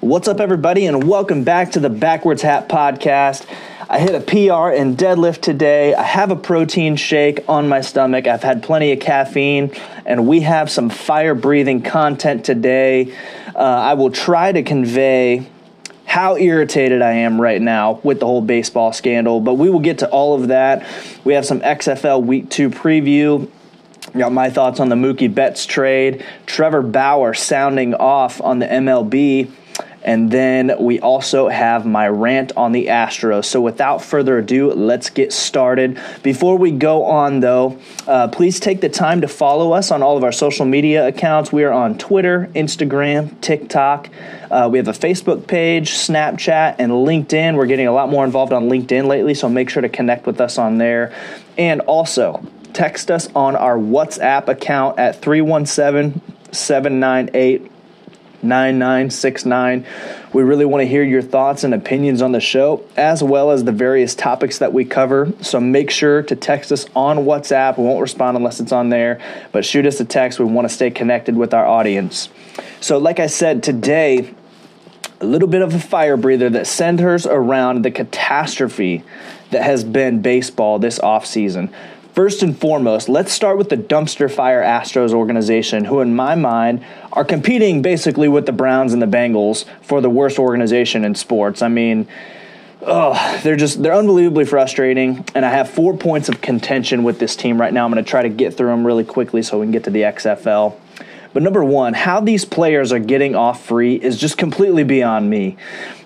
What's up, everybody, and welcome back to the Backwards Hat Podcast. I hit a PR in deadlift today. I have a protein shake on my stomach. I've had plenty of caffeine, and we have some fire breathing content today. Uh, I will try to convey how irritated I am right now with the whole baseball scandal, but we will get to all of that. We have some XFL Week 2 preview. Got my thoughts on the Mookie Betts trade. Trevor Bauer sounding off on the MLB. And then we also have my rant on the Astros. So without further ado, let's get started. Before we go on, though, uh, please take the time to follow us on all of our social media accounts. We are on Twitter, Instagram, TikTok. Uh, we have a Facebook page, Snapchat, and LinkedIn. We're getting a lot more involved on LinkedIn lately, so make sure to connect with us on there. And also, text us on our WhatsApp account at 317 798 9969. We really want to hear your thoughts and opinions on the show, as well as the various topics that we cover. So make sure to text us on WhatsApp. We won't respond unless it's on there, but shoot us a text. We want to stay connected with our audience. So, like I said, today, a little bit of a fire breather that centers around the catastrophe that has been baseball this offseason. First and foremost, let's start with the dumpster fire Astros organization, who, in my mind, are competing basically with the Browns and the Bengals for the worst organization in sports. I mean, oh, they're just they're unbelievably frustrating, and I have four points of contention with this team right now. I'm going to try to get through them really quickly so we can get to the XFL. But number one, how these players are getting off free is just completely beyond me.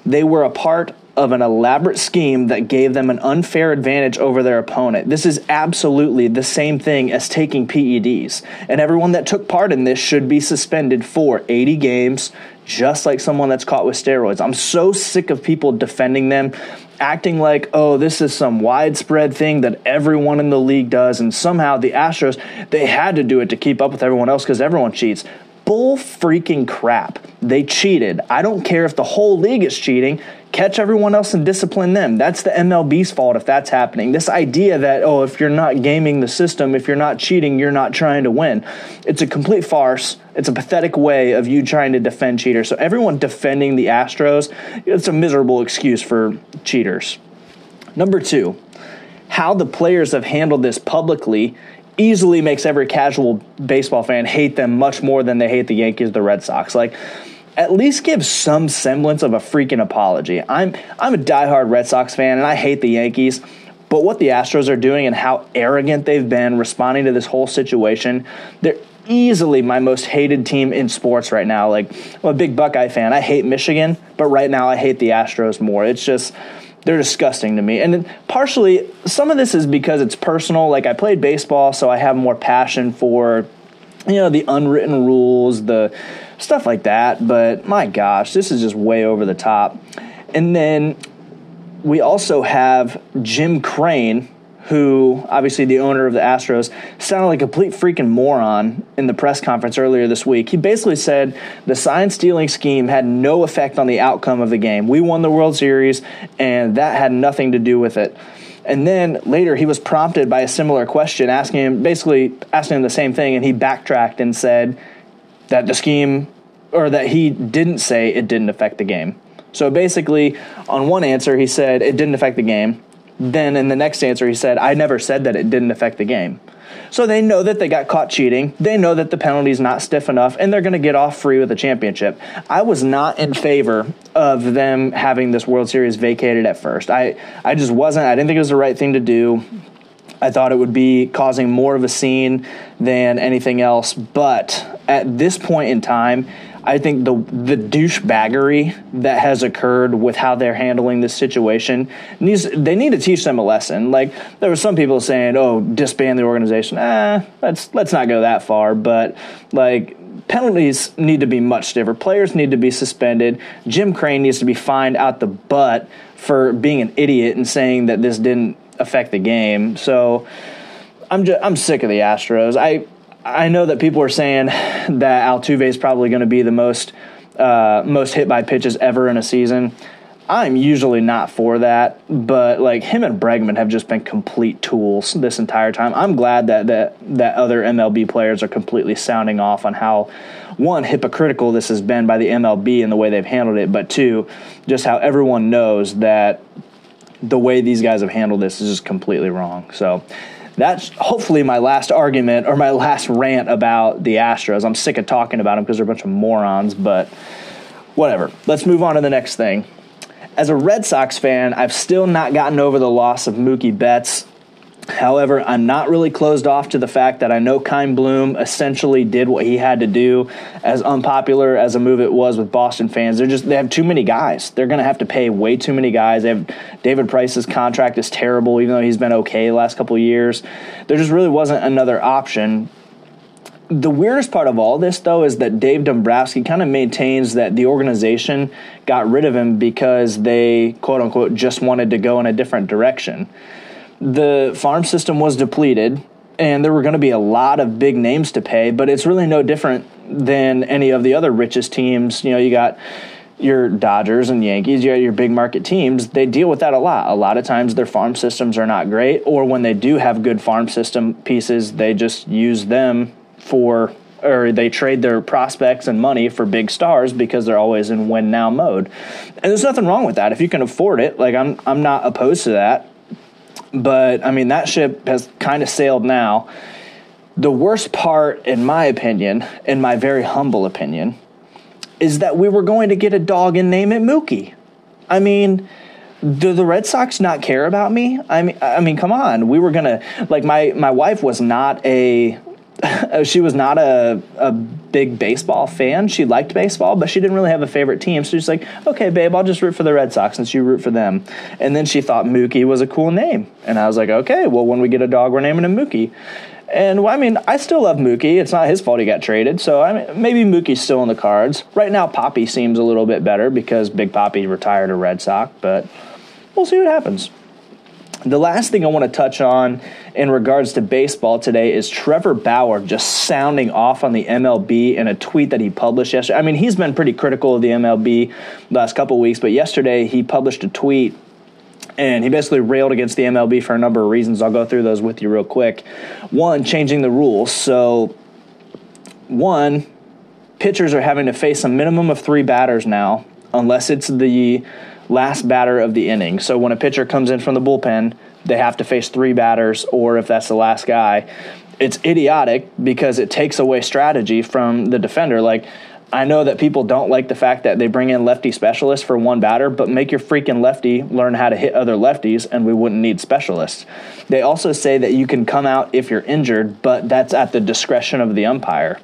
They were a part of an elaborate scheme that gave them an unfair advantage over their opponent. This is absolutely the same thing as taking PEDs. And everyone that took part in this should be suspended for 80 games, just like someone that's caught with steroids. I'm so sick of people defending them, acting like, oh, this is some widespread thing that everyone in the league does. And somehow the Astros, they had to do it to keep up with everyone else because everyone cheats bull freaking crap. They cheated. I don't care if the whole league is cheating catch everyone else and discipline them. That's the MLB's fault if that's happening. This idea that, oh, if you're not gaming the system, if you're not cheating, you're not trying to win. It's a complete farce. It's a pathetic way of you trying to defend cheaters. So everyone defending the Astros, it's a miserable excuse for cheaters. Number two, how the players have handled this publicly easily makes every casual baseball fan hate them much more than they hate the Yankees, the Red Sox. Like, at least give some semblance of a freaking apology. I'm I'm a diehard Red Sox fan and I hate the Yankees, but what the Astros are doing and how arrogant they've been responding to this whole situation, they're easily my most hated team in sports right now. Like I'm a big Buckeye fan. I hate Michigan, but right now I hate the Astros more. It's just they're disgusting to me. And partially some of this is because it's personal. Like I played baseball, so I have more passion for you know the unwritten rules, the stuff like that. But my gosh, this is just way over the top. And then we also have Jim Crane, who obviously the owner of the Astros sounded like a complete freaking moron in the press conference earlier this week. He basically said the sign stealing scheme had no effect on the outcome of the game. We won the World Series, and that had nothing to do with it. And then later he was prompted by a similar question, asking him basically asking him the same thing, and he backtracked and said, that the scheme or that he didn't say it didn't affect the game. So basically, on one answer, he said it didn't affect the game. Then in the next answer, he said, I never said that it didn't affect the game. So they know that they got caught cheating. They know that the penalty is not stiff enough, and they're going to get off free with a championship. I was not in favor of them having this World Series vacated at first. I, I just wasn't. I didn't think it was the right thing to do. I thought it would be causing more of a scene than anything else. But at this point in time, I think the the douchebaggery that has occurred with how they're handling this situation needs they need to teach them a lesson. Like there were some people saying, "Oh, disband the organization." Eh, let's let's not go that far. But like penalties need to be much stiffer. Players need to be suspended. Jim Crane needs to be fined out the butt for being an idiot and saying that this didn't affect the game. So I'm just I'm sick of the Astros. I I know that people are saying that Altuve is probably going to be the most uh, most hit by pitches ever in a season. I'm usually not for that, but like him and Bregman have just been complete tools this entire time. I'm glad that that that other MLB players are completely sounding off on how one hypocritical this has been by the MLB and the way they've handled it, but two, just how everyone knows that the way these guys have handled this is just completely wrong. So that's hopefully my last argument or my last rant about the Astros. I'm sick of talking about them because they're a bunch of morons, but whatever. Let's move on to the next thing. As a Red Sox fan, I've still not gotten over the loss of Mookie Betts. However, I'm not really closed off to the fact that I know Chaim Bloom essentially did what he had to do. As unpopular as a move it was with Boston fans, they're just they have too many guys. They're going to have to pay way too many guys. They have David Price's contract is terrible, even though he's been okay the last couple years. There just really wasn't another option. The weirdest part of all this, though, is that Dave Dombrowski kind of maintains that the organization got rid of him because they, quote unquote, just wanted to go in a different direction the farm system was depleted and there were going to be a lot of big names to pay, but it's really no different than any of the other richest teams. You know, you got your Dodgers and Yankees, you got your big market teams, they deal with that a lot. A lot of times their farm systems are not great, or when they do have good farm system pieces, they just use them for or they trade their prospects and money for big stars because they're always in win now mode. And there's nothing wrong with that. If you can afford it, like I'm I'm not opposed to that. But I mean, that ship has kind of sailed now. The worst part, in my opinion, in my very humble opinion, is that we were going to get a dog and name it Mookie. I mean, do the Red Sox not care about me? I mean, I mean, come on. We were gonna like my my wife was not a she was not a, a big baseball fan. She liked baseball, but she didn't really have a favorite team. So she's like, okay, babe, I'll just root for the Red Sox since you root for them. And then she thought Mookie was a cool name. And I was like, okay, well, when we get a dog, we're naming him Mookie. And well, I mean, I still love Mookie. It's not his fault he got traded. So I mean, maybe Mookie's still in the cards. Right now, Poppy seems a little bit better because Big Poppy retired a Red Sox, but we'll see what happens. The last thing I want to touch on in regards to baseball today is Trevor Bauer just sounding off on the MLB in a tweet that he published yesterday. I mean, he's been pretty critical of the MLB the last couple of weeks, but yesterday he published a tweet and he basically railed against the MLB for a number of reasons. I'll go through those with you real quick. One, changing the rules. So, one, pitchers are having to face a minimum of three batters now, unless it's the last batter of the inning. So when a pitcher comes in from the bullpen, they have to face three batters, or if that's the last guy, it's idiotic because it takes away strategy from the defender. Like, I know that people don't like the fact that they bring in lefty specialists for one batter, but make your freaking lefty learn how to hit other lefties, and we wouldn't need specialists. They also say that you can come out if you're injured, but that's at the discretion of the umpire.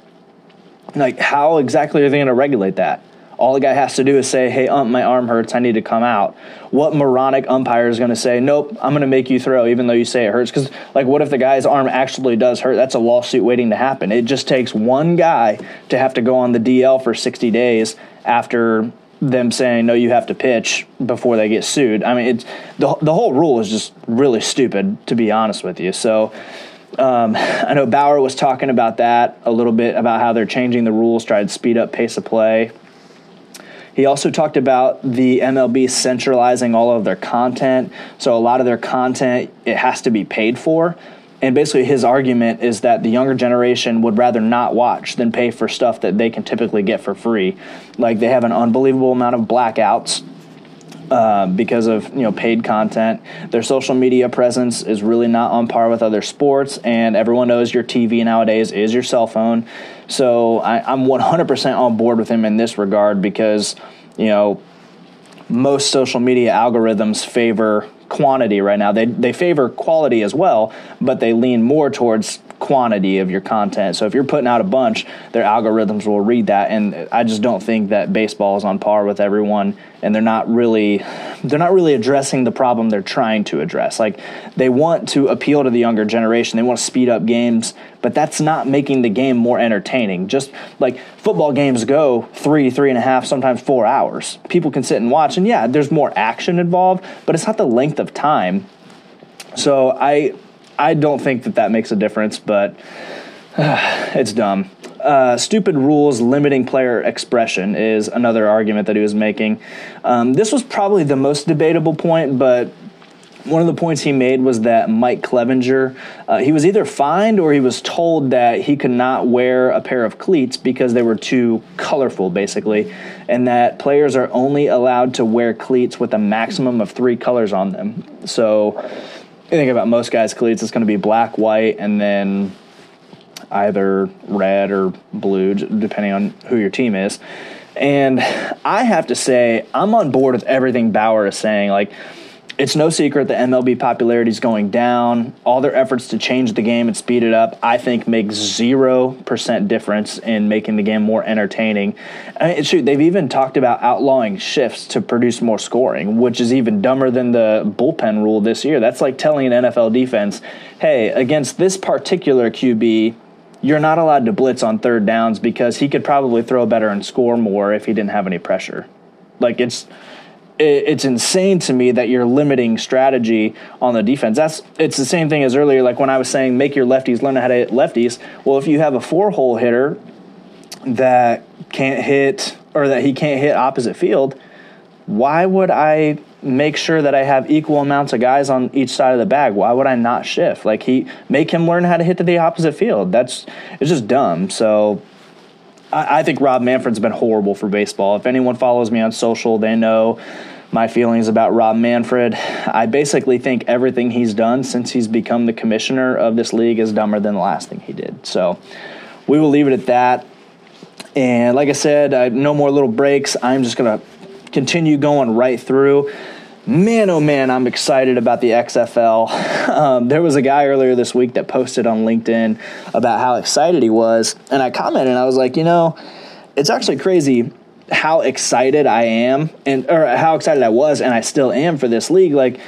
Like, how exactly are they going to regulate that? All the guy has to do is say, "Hey, ump, my arm hurts. I need to come out." What moronic umpire is going to say, "Nope, I'm going to make you throw," even though you say it hurts? Because, like, what if the guy's arm actually does hurt? That's a lawsuit waiting to happen. It just takes one guy to have to go on the DL for 60 days after them saying no, you have to pitch before they get sued. I mean, it's the the whole rule is just really stupid, to be honest with you. So. Um, I know Bauer was talking about that a little bit about how they're changing the rules, try to speed up pace of play. He also talked about the MLB centralizing all of their content. So a lot of their content it has to be paid for. And basically, his argument is that the younger generation would rather not watch than pay for stuff that they can typically get for free. Like they have an unbelievable amount of blackouts uh, because of you know paid content. Their social media presence is really not on par with other sports, and everyone knows your TV nowadays is your cell phone. So I, I'm 100% on board with him in this regard because you know most social media algorithms favor quantity right now. They they favor quality as well, but they lean more towards quantity of your content. So if you're putting out a bunch, their algorithms will read that and I just don't think that baseball is on par with everyone and they're not really they're not really addressing the problem they're trying to address. Like they want to appeal to the younger generation. They want to speed up games, but that's not making the game more entertaining. Just like football games go three, three and a half, sometimes four hours. People can sit and watch, and yeah, there's more action involved, but it's not the length of time. So I I don't think that that makes a difference, but uh, it's dumb. Uh, stupid rules limiting player expression is another argument that he was making. Um, this was probably the most debatable point, but one of the points he made was that Mike Clevinger, uh, he was either fined or he was told that he could not wear a pair of cleats because they were too colorful, basically, and that players are only allowed to wear cleats with a maximum of three colors on them. So, you think about most guys' cleats, it's going to be black, white, and then either red or blue, depending on who your team is. And I have to say, I'm on board with everything Bauer is saying. Like, it's no secret that MLB popularity is going down. All their efforts to change the game and speed it up, I think, make zero percent difference in making the game more entertaining. Mean, shoot, they've even talked about outlawing shifts to produce more scoring, which is even dumber than the bullpen rule this year. That's like telling an NFL defense, "Hey, against this particular QB." You're not allowed to blitz on third downs because he could probably throw better and score more if he didn't have any pressure. Like it's it's insane to me that you're limiting strategy on the defense. That's it's the same thing as earlier, like when I was saying make your lefties learn how to hit lefties. Well, if you have a four hole hitter that can't hit or that he can't hit opposite field, why would I make sure that I have equal amounts of guys on each side of the bag? Why would I not shift? Like he make him learn how to hit to the opposite field. That's it's just dumb. So I, I think Rob Manfred's been horrible for baseball. If anyone follows me on social, they know my feelings about Rob Manfred. I basically think everything he's done since he's become the commissioner of this league is dumber than the last thing he did. So we will leave it at that. And like I said, I, no more little breaks. I'm just going to continue going right through. Man, oh man, I'm excited about the XFL. Um, there was a guy earlier this week that posted on LinkedIn about how excited he was. And I commented, and I was like, you know, it's actually crazy how excited I am and or how excited I was and I still am for this league. Like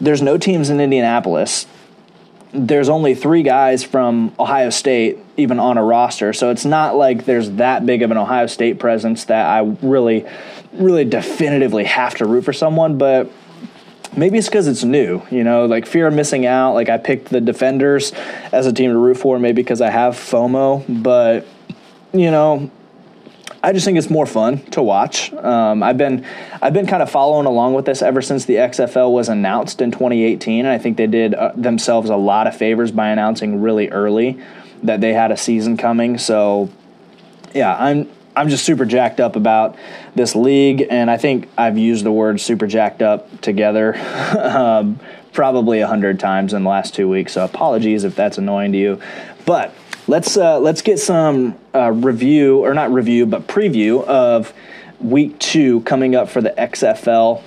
there's no teams in Indianapolis. There's only three guys from Ohio State even on a roster. So it's not like there's that big of an Ohio State presence that I really really definitively have to root for someone, but maybe it's because it's new, you know, like fear of missing out. Like I picked the defenders as a team to root for, maybe because I have FOMO, but you know, I just think it's more fun to watch. Um, I've been I've been kind of following along with this ever since the XFL was announced in 2018, and I think they did uh, themselves a lot of favors by announcing really early that they had a season coming. So, yeah, I'm I'm just super jacked up about this league, and I think I've used the word super jacked up together um, probably a hundred times in the last two weeks. So apologies if that's annoying to you, but let's uh, let's get some uh, review or not review but preview of week two coming up for the XFL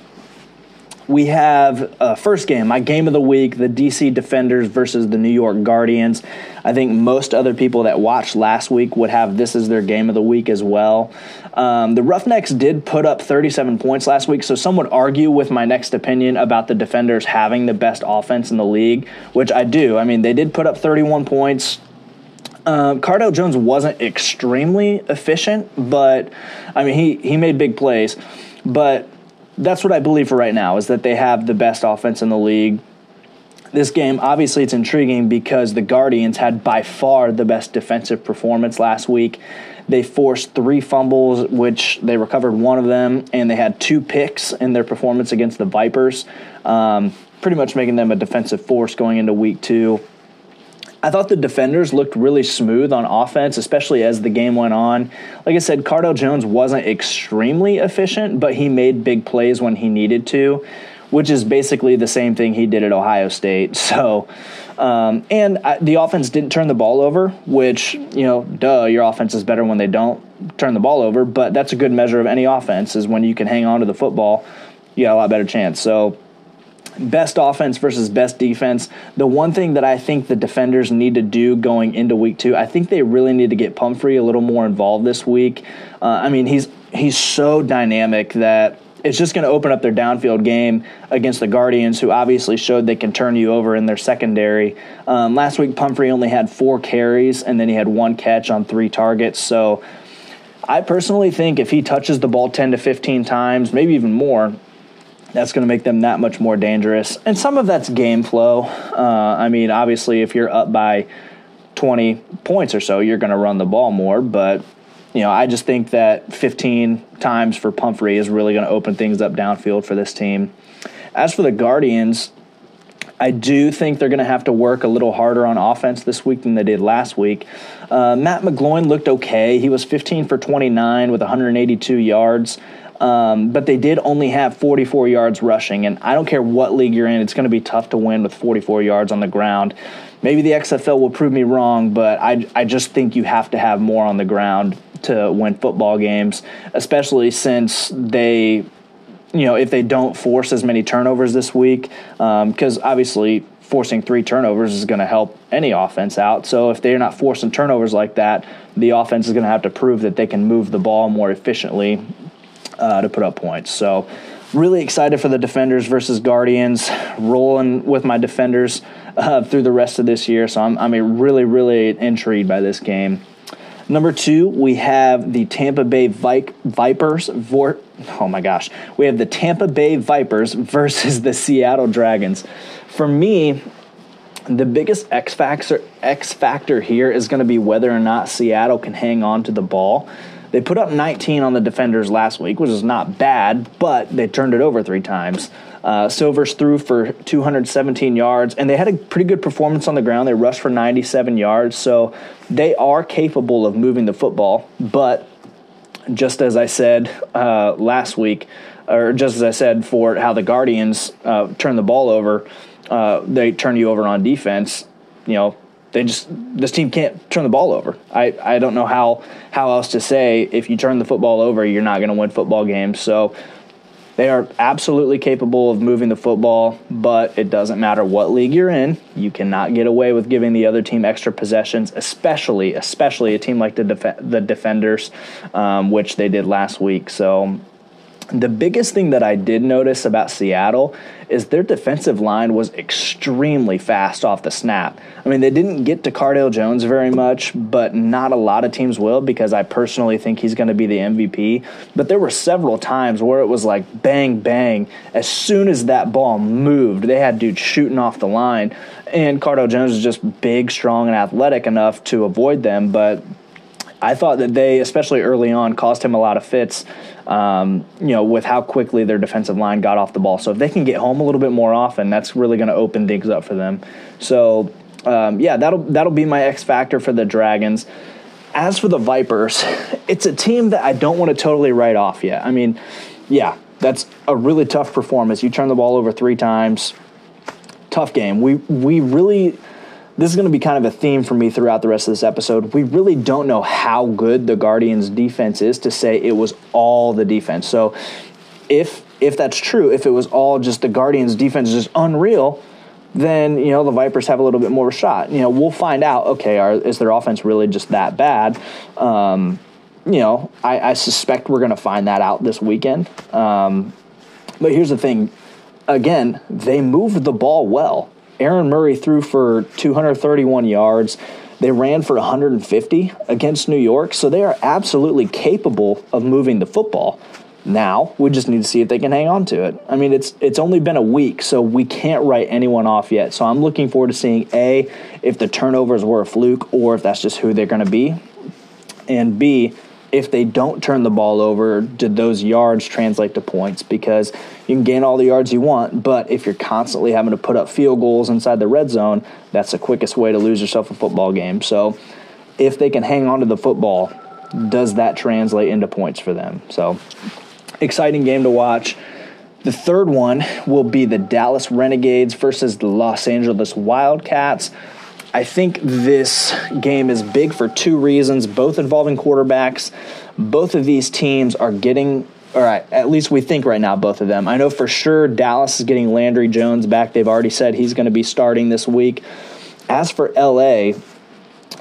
we have uh, first game, my game of the week, the DC Defenders versus the New York Guardians. I think most other people that watched last week would have this as their game of the week as well. Um, the Roughnecks did put up 37 points last week, so some would argue with my next opinion about the Defenders having the best offense in the league, which I do. I mean, they did put up 31 points. Um, Cardale Jones wasn't extremely efficient, but I mean, he, he made big plays. But that's what I believe for right now is that they have the best offense in the league. This game, obviously, it's intriguing because the Guardians had by far the best defensive performance last week. They forced three fumbles, which they recovered one of them, and they had two picks in their performance against the Vipers, um, pretty much making them a defensive force going into week two. I thought the defenders looked really smooth on offense, especially as the game went on. Like I said, Cardale Jones wasn't extremely efficient, but he made big plays when he needed to, which is basically the same thing he did at Ohio State. So, um, and I, the offense didn't turn the ball over, which, you know, duh, your offense is better when they don't turn the ball over, but that's a good measure of any offense is when you can hang on to the football, you got a lot better chance. So, best offense versus best defense. The one thing that I think the defenders need to do going into week two, I think they really need to get Pumphrey a little more involved this week. Uh, I mean, he's he's so dynamic that it's just going to open up their downfield game against the Guardians, who obviously showed they can turn you over in their secondary. Um, last week, Pumphrey only had four carries, and then he had one catch on three targets. So I personally think if he touches the ball 10 to 15 times, maybe even more, that's going to make them that much more dangerous. And some of that's game flow. Uh, I mean, obviously, if you're up by 20 points or so, you're going to run the ball more. But, you know, I just think that 15 times for Pumphrey is really going to open things up downfield for this team. As for the Guardians, I do think they're going to have to work a little harder on offense this week than they did last week. Uh, Matt McGloin looked okay. He was 15 for 29 with 182 yards. Um, but they did only have 44 yards rushing, and I don't care what league you're in, it's going to be tough to win with 44 yards on the ground. Maybe the XFL will prove me wrong, but I, I just think you have to have more on the ground to win football games, especially since they you know, if they don't force as many turnovers this week, because um, obviously forcing three turnovers is going to help any offense out. So if they're not forcing turnovers like that, the offense is going to have to prove that they can move the ball more efficiently uh, to put up points. So really excited for the defenders versus guardians rolling with my defenders uh, through the rest of this year so i'm, I'm really really intrigued by this game Number two, we have the Tampa Bay Vipers. Vor- oh my gosh. We have the Tampa Bay Vipers versus the Seattle Dragons. For me, the biggest X factor, X factor here is going to be whether or not Seattle can hang on to the ball. They put up 19 on the defenders last week, which is not bad, but they turned it over three times. Uh, Silvers threw for 217 yards, and they had a pretty good performance on the ground. They rushed for 97 yards, so they are capable of moving the football. But just as I said uh, last week, or just as I said for how the Guardians uh, turn the ball over, uh, they turn you over on defense. You know, they just this team can't turn the ball over. I, I don't know how how else to say if you turn the football over, you're not going to win football games. So they are absolutely capable of moving the football, but it doesn't matter what league you're in. You cannot get away with giving the other team extra possessions, especially especially a team like the def- the Defenders, um, which they did last week. So the biggest thing that I did notice about Seattle is their defensive line was extremely fast off the snap. I mean, they didn't get to Cardale Jones very much, but not a lot of teams will because I personally think he's going to be the MVP. But there were several times where it was like bang, bang. As soon as that ball moved, they had dudes shooting off the line. And Cardale Jones is just big, strong, and athletic enough to avoid them. But I thought that they, especially early on, caused him a lot of fits. Um, you know, with how quickly their defensive line got off the ball. So if they can get home a little bit more often, that's really going to open things up for them. So um, yeah, that'll that'll be my X factor for the Dragons. As for the Vipers, it's a team that I don't want to totally write off yet. I mean, yeah, that's a really tough performance. You turn the ball over three times. Tough game. We we really this is going to be kind of a theme for me throughout the rest of this episode. We really don't know how good the Guardians defense is to say it was all the defense. So if if that's true, if it was all just the Guardians defense is just unreal, then you know the Vipers have a little bit more of a shot. You know, we'll find out. Okay, are, is their offense really just that bad? Um, you know, I, I, suspect we're going to find that out this weekend. Um, but here's the thing: again, they moved the ball well. Aaron Murray threw for 231 yards. They ran for 150 against New York, so they are absolutely capable of moving the football. Now we just need to see if they can hang on to it. I mean, it's it's only been a week, so we can't write anyone off yet. So I'm looking forward to seeing a if the turnovers were a fluke or if that's just who they're going to be, and b if they don't turn the ball over, did those yards translate to points? Because you can gain all the yards you want, but if you're constantly having to put up field goals inside the red zone, that's the quickest way to lose yourself a football game. So if they can hang on to the football, does that translate into points for them? So exciting game to watch. The third one will be the Dallas Renegades versus the Los Angeles Wildcats. I think this game is big for two reasons, both involving quarterbacks. Both of these teams are getting, all right, at least we think right now, both of them. I know for sure Dallas is getting Landry Jones back. They've already said he's going to be starting this week. As for LA,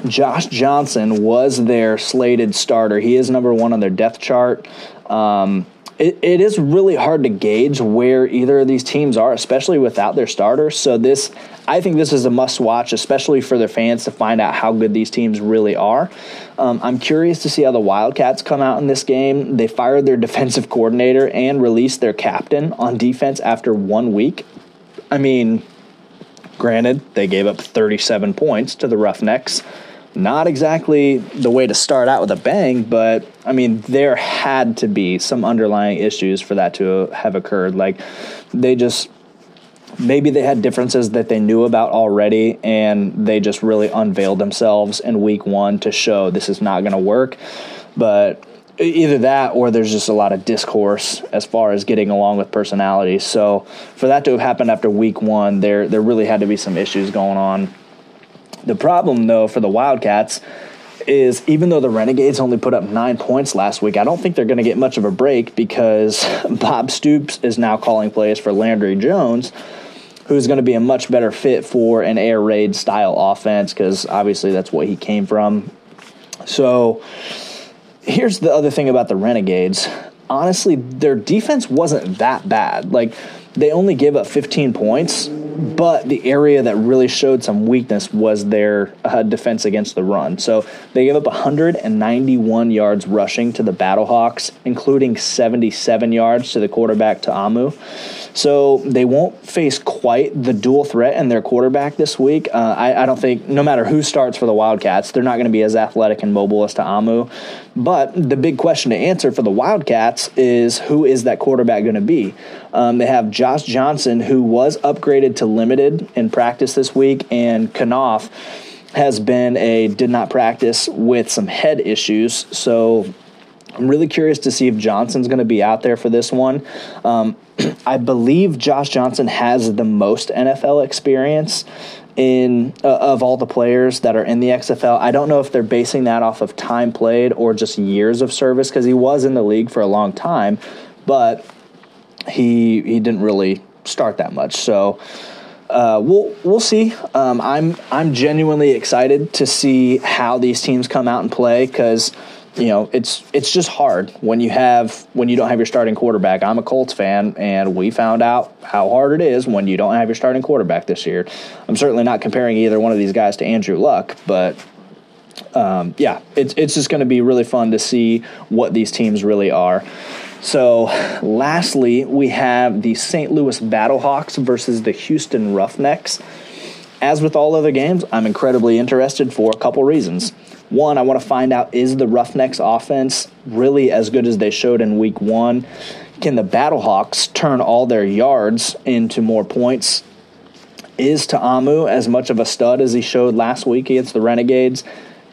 Josh Johnson was their slated starter. He is number one on their depth chart. Um, it, it is really hard to gauge where either of these teams are, especially without their starters. So this, I think this is a must watch, especially for their fans to find out how good these teams really are. Um, I'm curious to see how the Wildcats come out in this game. They fired their defensive coordinator and released their captain on defense after one week. I mean, Granted, they gave up 37 points to the Roughnecks. Not exactly the way to start out with a bang, but I mean, there had to be some underlying issues for that to have occurred. Like, they just maybe they had differences that they knew about already and they just really unveiled themselves in week one to show this is not going to work. But either that or there's just a lot of discourse as far as getting along with personalities. So for that to have happened after week one there there really had to be some issues going on the problem though for the wildcats is even though the Renegades only put up nine points last week, I don't think they're going to get much of a break because Bob Stoops is now calling plays for Landry Jones, who's going to be a much better fit for an air raid style offense because obviously that's what he came from. So here's the other thing about the Renegades. Honestly, their defense wasn't that bad. Like they only gave up 15 points, but the area that really showed some weakness was their uh, defense against the run. So they gave up 191 yards rushing to the Battlehawks, including 77 yards to the quarterback Ta'amu. So they won't face quite the dual threat in their quarterback this week. Uh, I, I, don't think, no matter who starts for the Wildcats, they're not going to be as athletic and mobile as Ta'amu. But the big question to answer for the Wildcats is who is that quarterback going to be? Um, they have Josh Johnson, who was upgraded to limited in practice this week, and Kanoff has been a did not practice with some head issues. So I'm really curious to see if Johnson's going to be out there for this one. Um, I believe Josh Johnson has the most NFL experience in uh, of all the players that are in the XFL. I don't know if they're basing that off of time played or just years of service because he was in the league for a long time, but he he didn't really start that much. So uh, we'll we'll see. Um, I'm I'm genuinely excited to see how these teams come out and play because you know it's it's just hard when you have when you don't have your starting quarterback. I'm a Colts fan, and we found out how hard it is when you don't have your starting quarterback this year. I'm certainly not comparing either one of these guys to Andrew Luck, but um, yeah, it's it's just going to be really fun to see what these teams really are. So, lastly, we have the St. Louis Battlehawks versus the Houston Roughnecks. As with all other games, I'm incredibly interested for a couple reasons. One, I want to find out is the Roughnecks offense really as good as they showed in week one? Can the Battlehawks turn all their yards into more points? Is Ta'amu as much of a stud as he showed last week against the Renegades?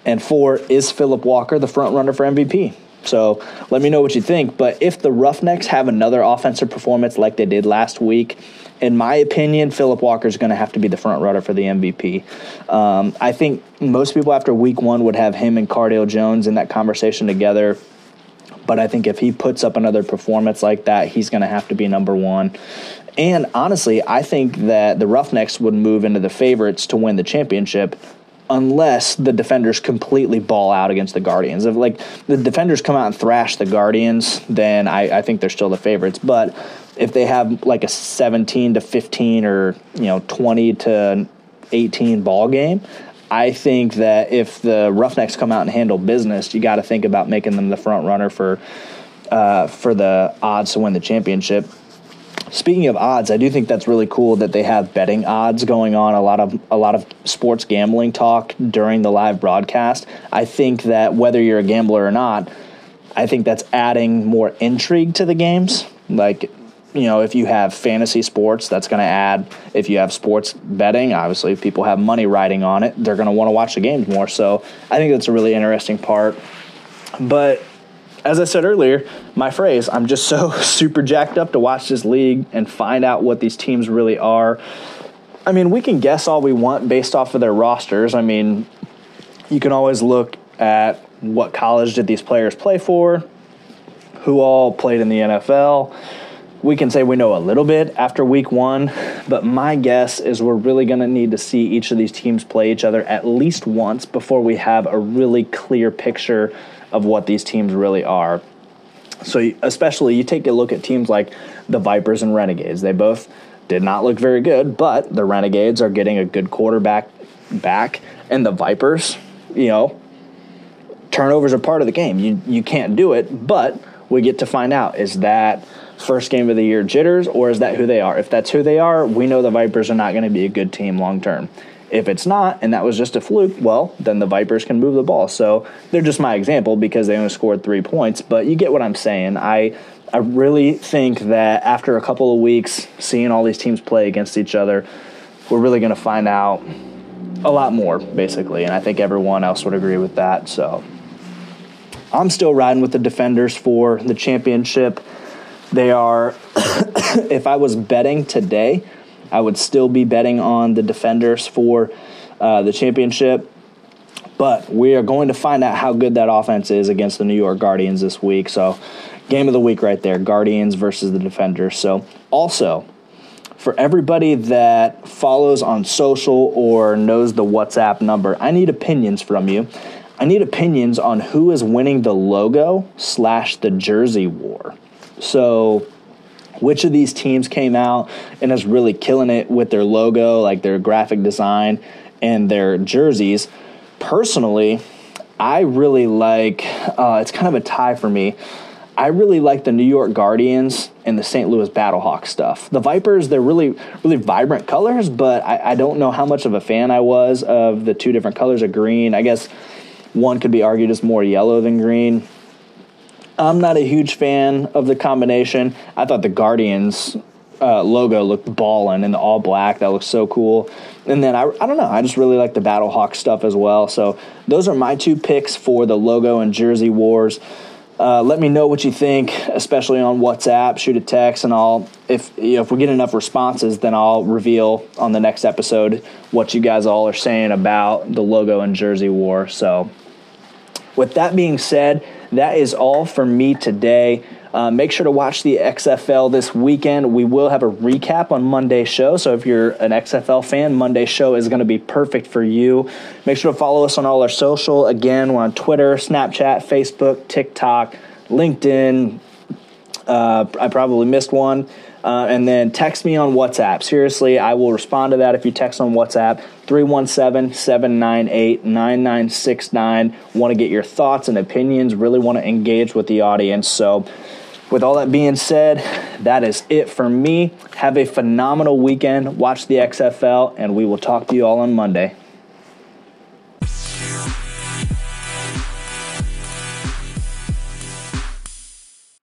And four, is Phillip Walker the front runner for MVP? So let me know what you think. But if the Roughnecks have another offensive performance like they did last week, in my opinion, Phillip Walker is going to have to be the front runner for the MVP. Um, I think most people after week one would have him and Cardale Jones in that conversation together. But I think if he puts up another performance like that, he's going to have to be number one. And honestly, I think that the Roughnecks would move into the favorites to win the championship unless the defenders completely ball out against the Guardians. If like the defenders come out and thrash the Guardians, then I, I think they're still the favorites. But if they have like a 17 to 15 or you know 20 to 18 ball game, I think that if the Roughnecks come out and handle business, you got to think about making them the front runner for uh, for the odds to win the championship. Speaking of odds, I do think that's really cool that they have betting odds going on. A lot of a lot of sports gambling talk during the live broadcast. I think that whether you're a gambler or not, I think that's adding more intrigue to the games. Like you know, if you have fantasy sports, that's going to add. If you have sports betting, obviously, if people have money riding on it, they're going to want to watch the games more. So I think that's a really interesting part. But as I said earlier, my phrase, I'm just so super jacked up to watch this league and find out what these teams really are. I mean, we can guess all we want based off of their rosters. I mean, you can always look at what college did these players play for, who all played in the NFL. We can say we know a little bit after week one, but my guess is we're really going to need to see each of these teams play each other at least once before we have a really clear picture of what these teams really are. So, especially you take a look at teams like the Vipers and Renegades. They both did not look very good, but the Renegades are getting a good quarterback back, and the Vipers, you know, turnovers are part of the game. You you can't do it, but we get to find out is that first game of the year jitters, or is that who they are? If that's who they are, we know the Vipers are not going to be a good team long term. If it's not, and that was just a fluke, well, then the Vipers can move the ball. So they're just my example because they only scored three points. But you get what I'm saying. I I really think that after a couple of weeks seeing all these teams play against each other, we're really going to find out a lot more, basically. And I think everyone else would agree with that. So I'm still riding with the defenders for the championship. They are, if I was betting today, I would still be betting on the defenders for uh, the championship. But we are going to find out how good that offense is against the New York Guardians this week. So, game of the week right there Guardians versus the defenders. So, also, for everybody that follows on social or knows the WhatsApp number, I need opinions from you. I need opinions on who is winning the logo slash the jersey war. So, which of these teams came out and is really killing it with their logo, like their graphic design and their jerseys? Personally, I really like, uh, it's kind of a tie for me. I really like the New York Guardians and the St. Louis Battlehawks stuff. The Vipers, they're really, really vibrant colors, but I, I, don't know how much of a fan I was of the two different colors of green. I guess one could be argued as more yellow than green. I'm not a huge fan of the combination. I thought the Guardians uh, logo looked ballin' in the all black. That looks so cool. And then I, I don't know. I just really like the Battlehawk stuff as well. So those are my two picks for the logo and jersey wars. Uh, let me know what you think, especially on WhatsApp. Shoot a text, and I'll if you know, if we get enough responses, then I'll reveal on the next episode what you guys all are saying about the logo and jersey war. So, with that being said, that is all for me today. Uh, make sure to watch the XFL this weekend. We will have a recap on Monday's show. So if you're an XFL fan, Monday's show is going to be perfect for you. Make sure to follow us on all our social. Again, we're on Twitter, Snapchat, Facebook, TikTok, LinkedIn. Uh, I probably missed one. Uh, and then text me on WhatsApp. Seriously, I will respond to that if you text on WhatsApp 317 798 9969. Want to get your thoughts and opinions, really want to engage with the audience. So, with all that being said, that is it for me. Have a phenomenal weekend. Watch the XFL, and we will talk to you all on Monday.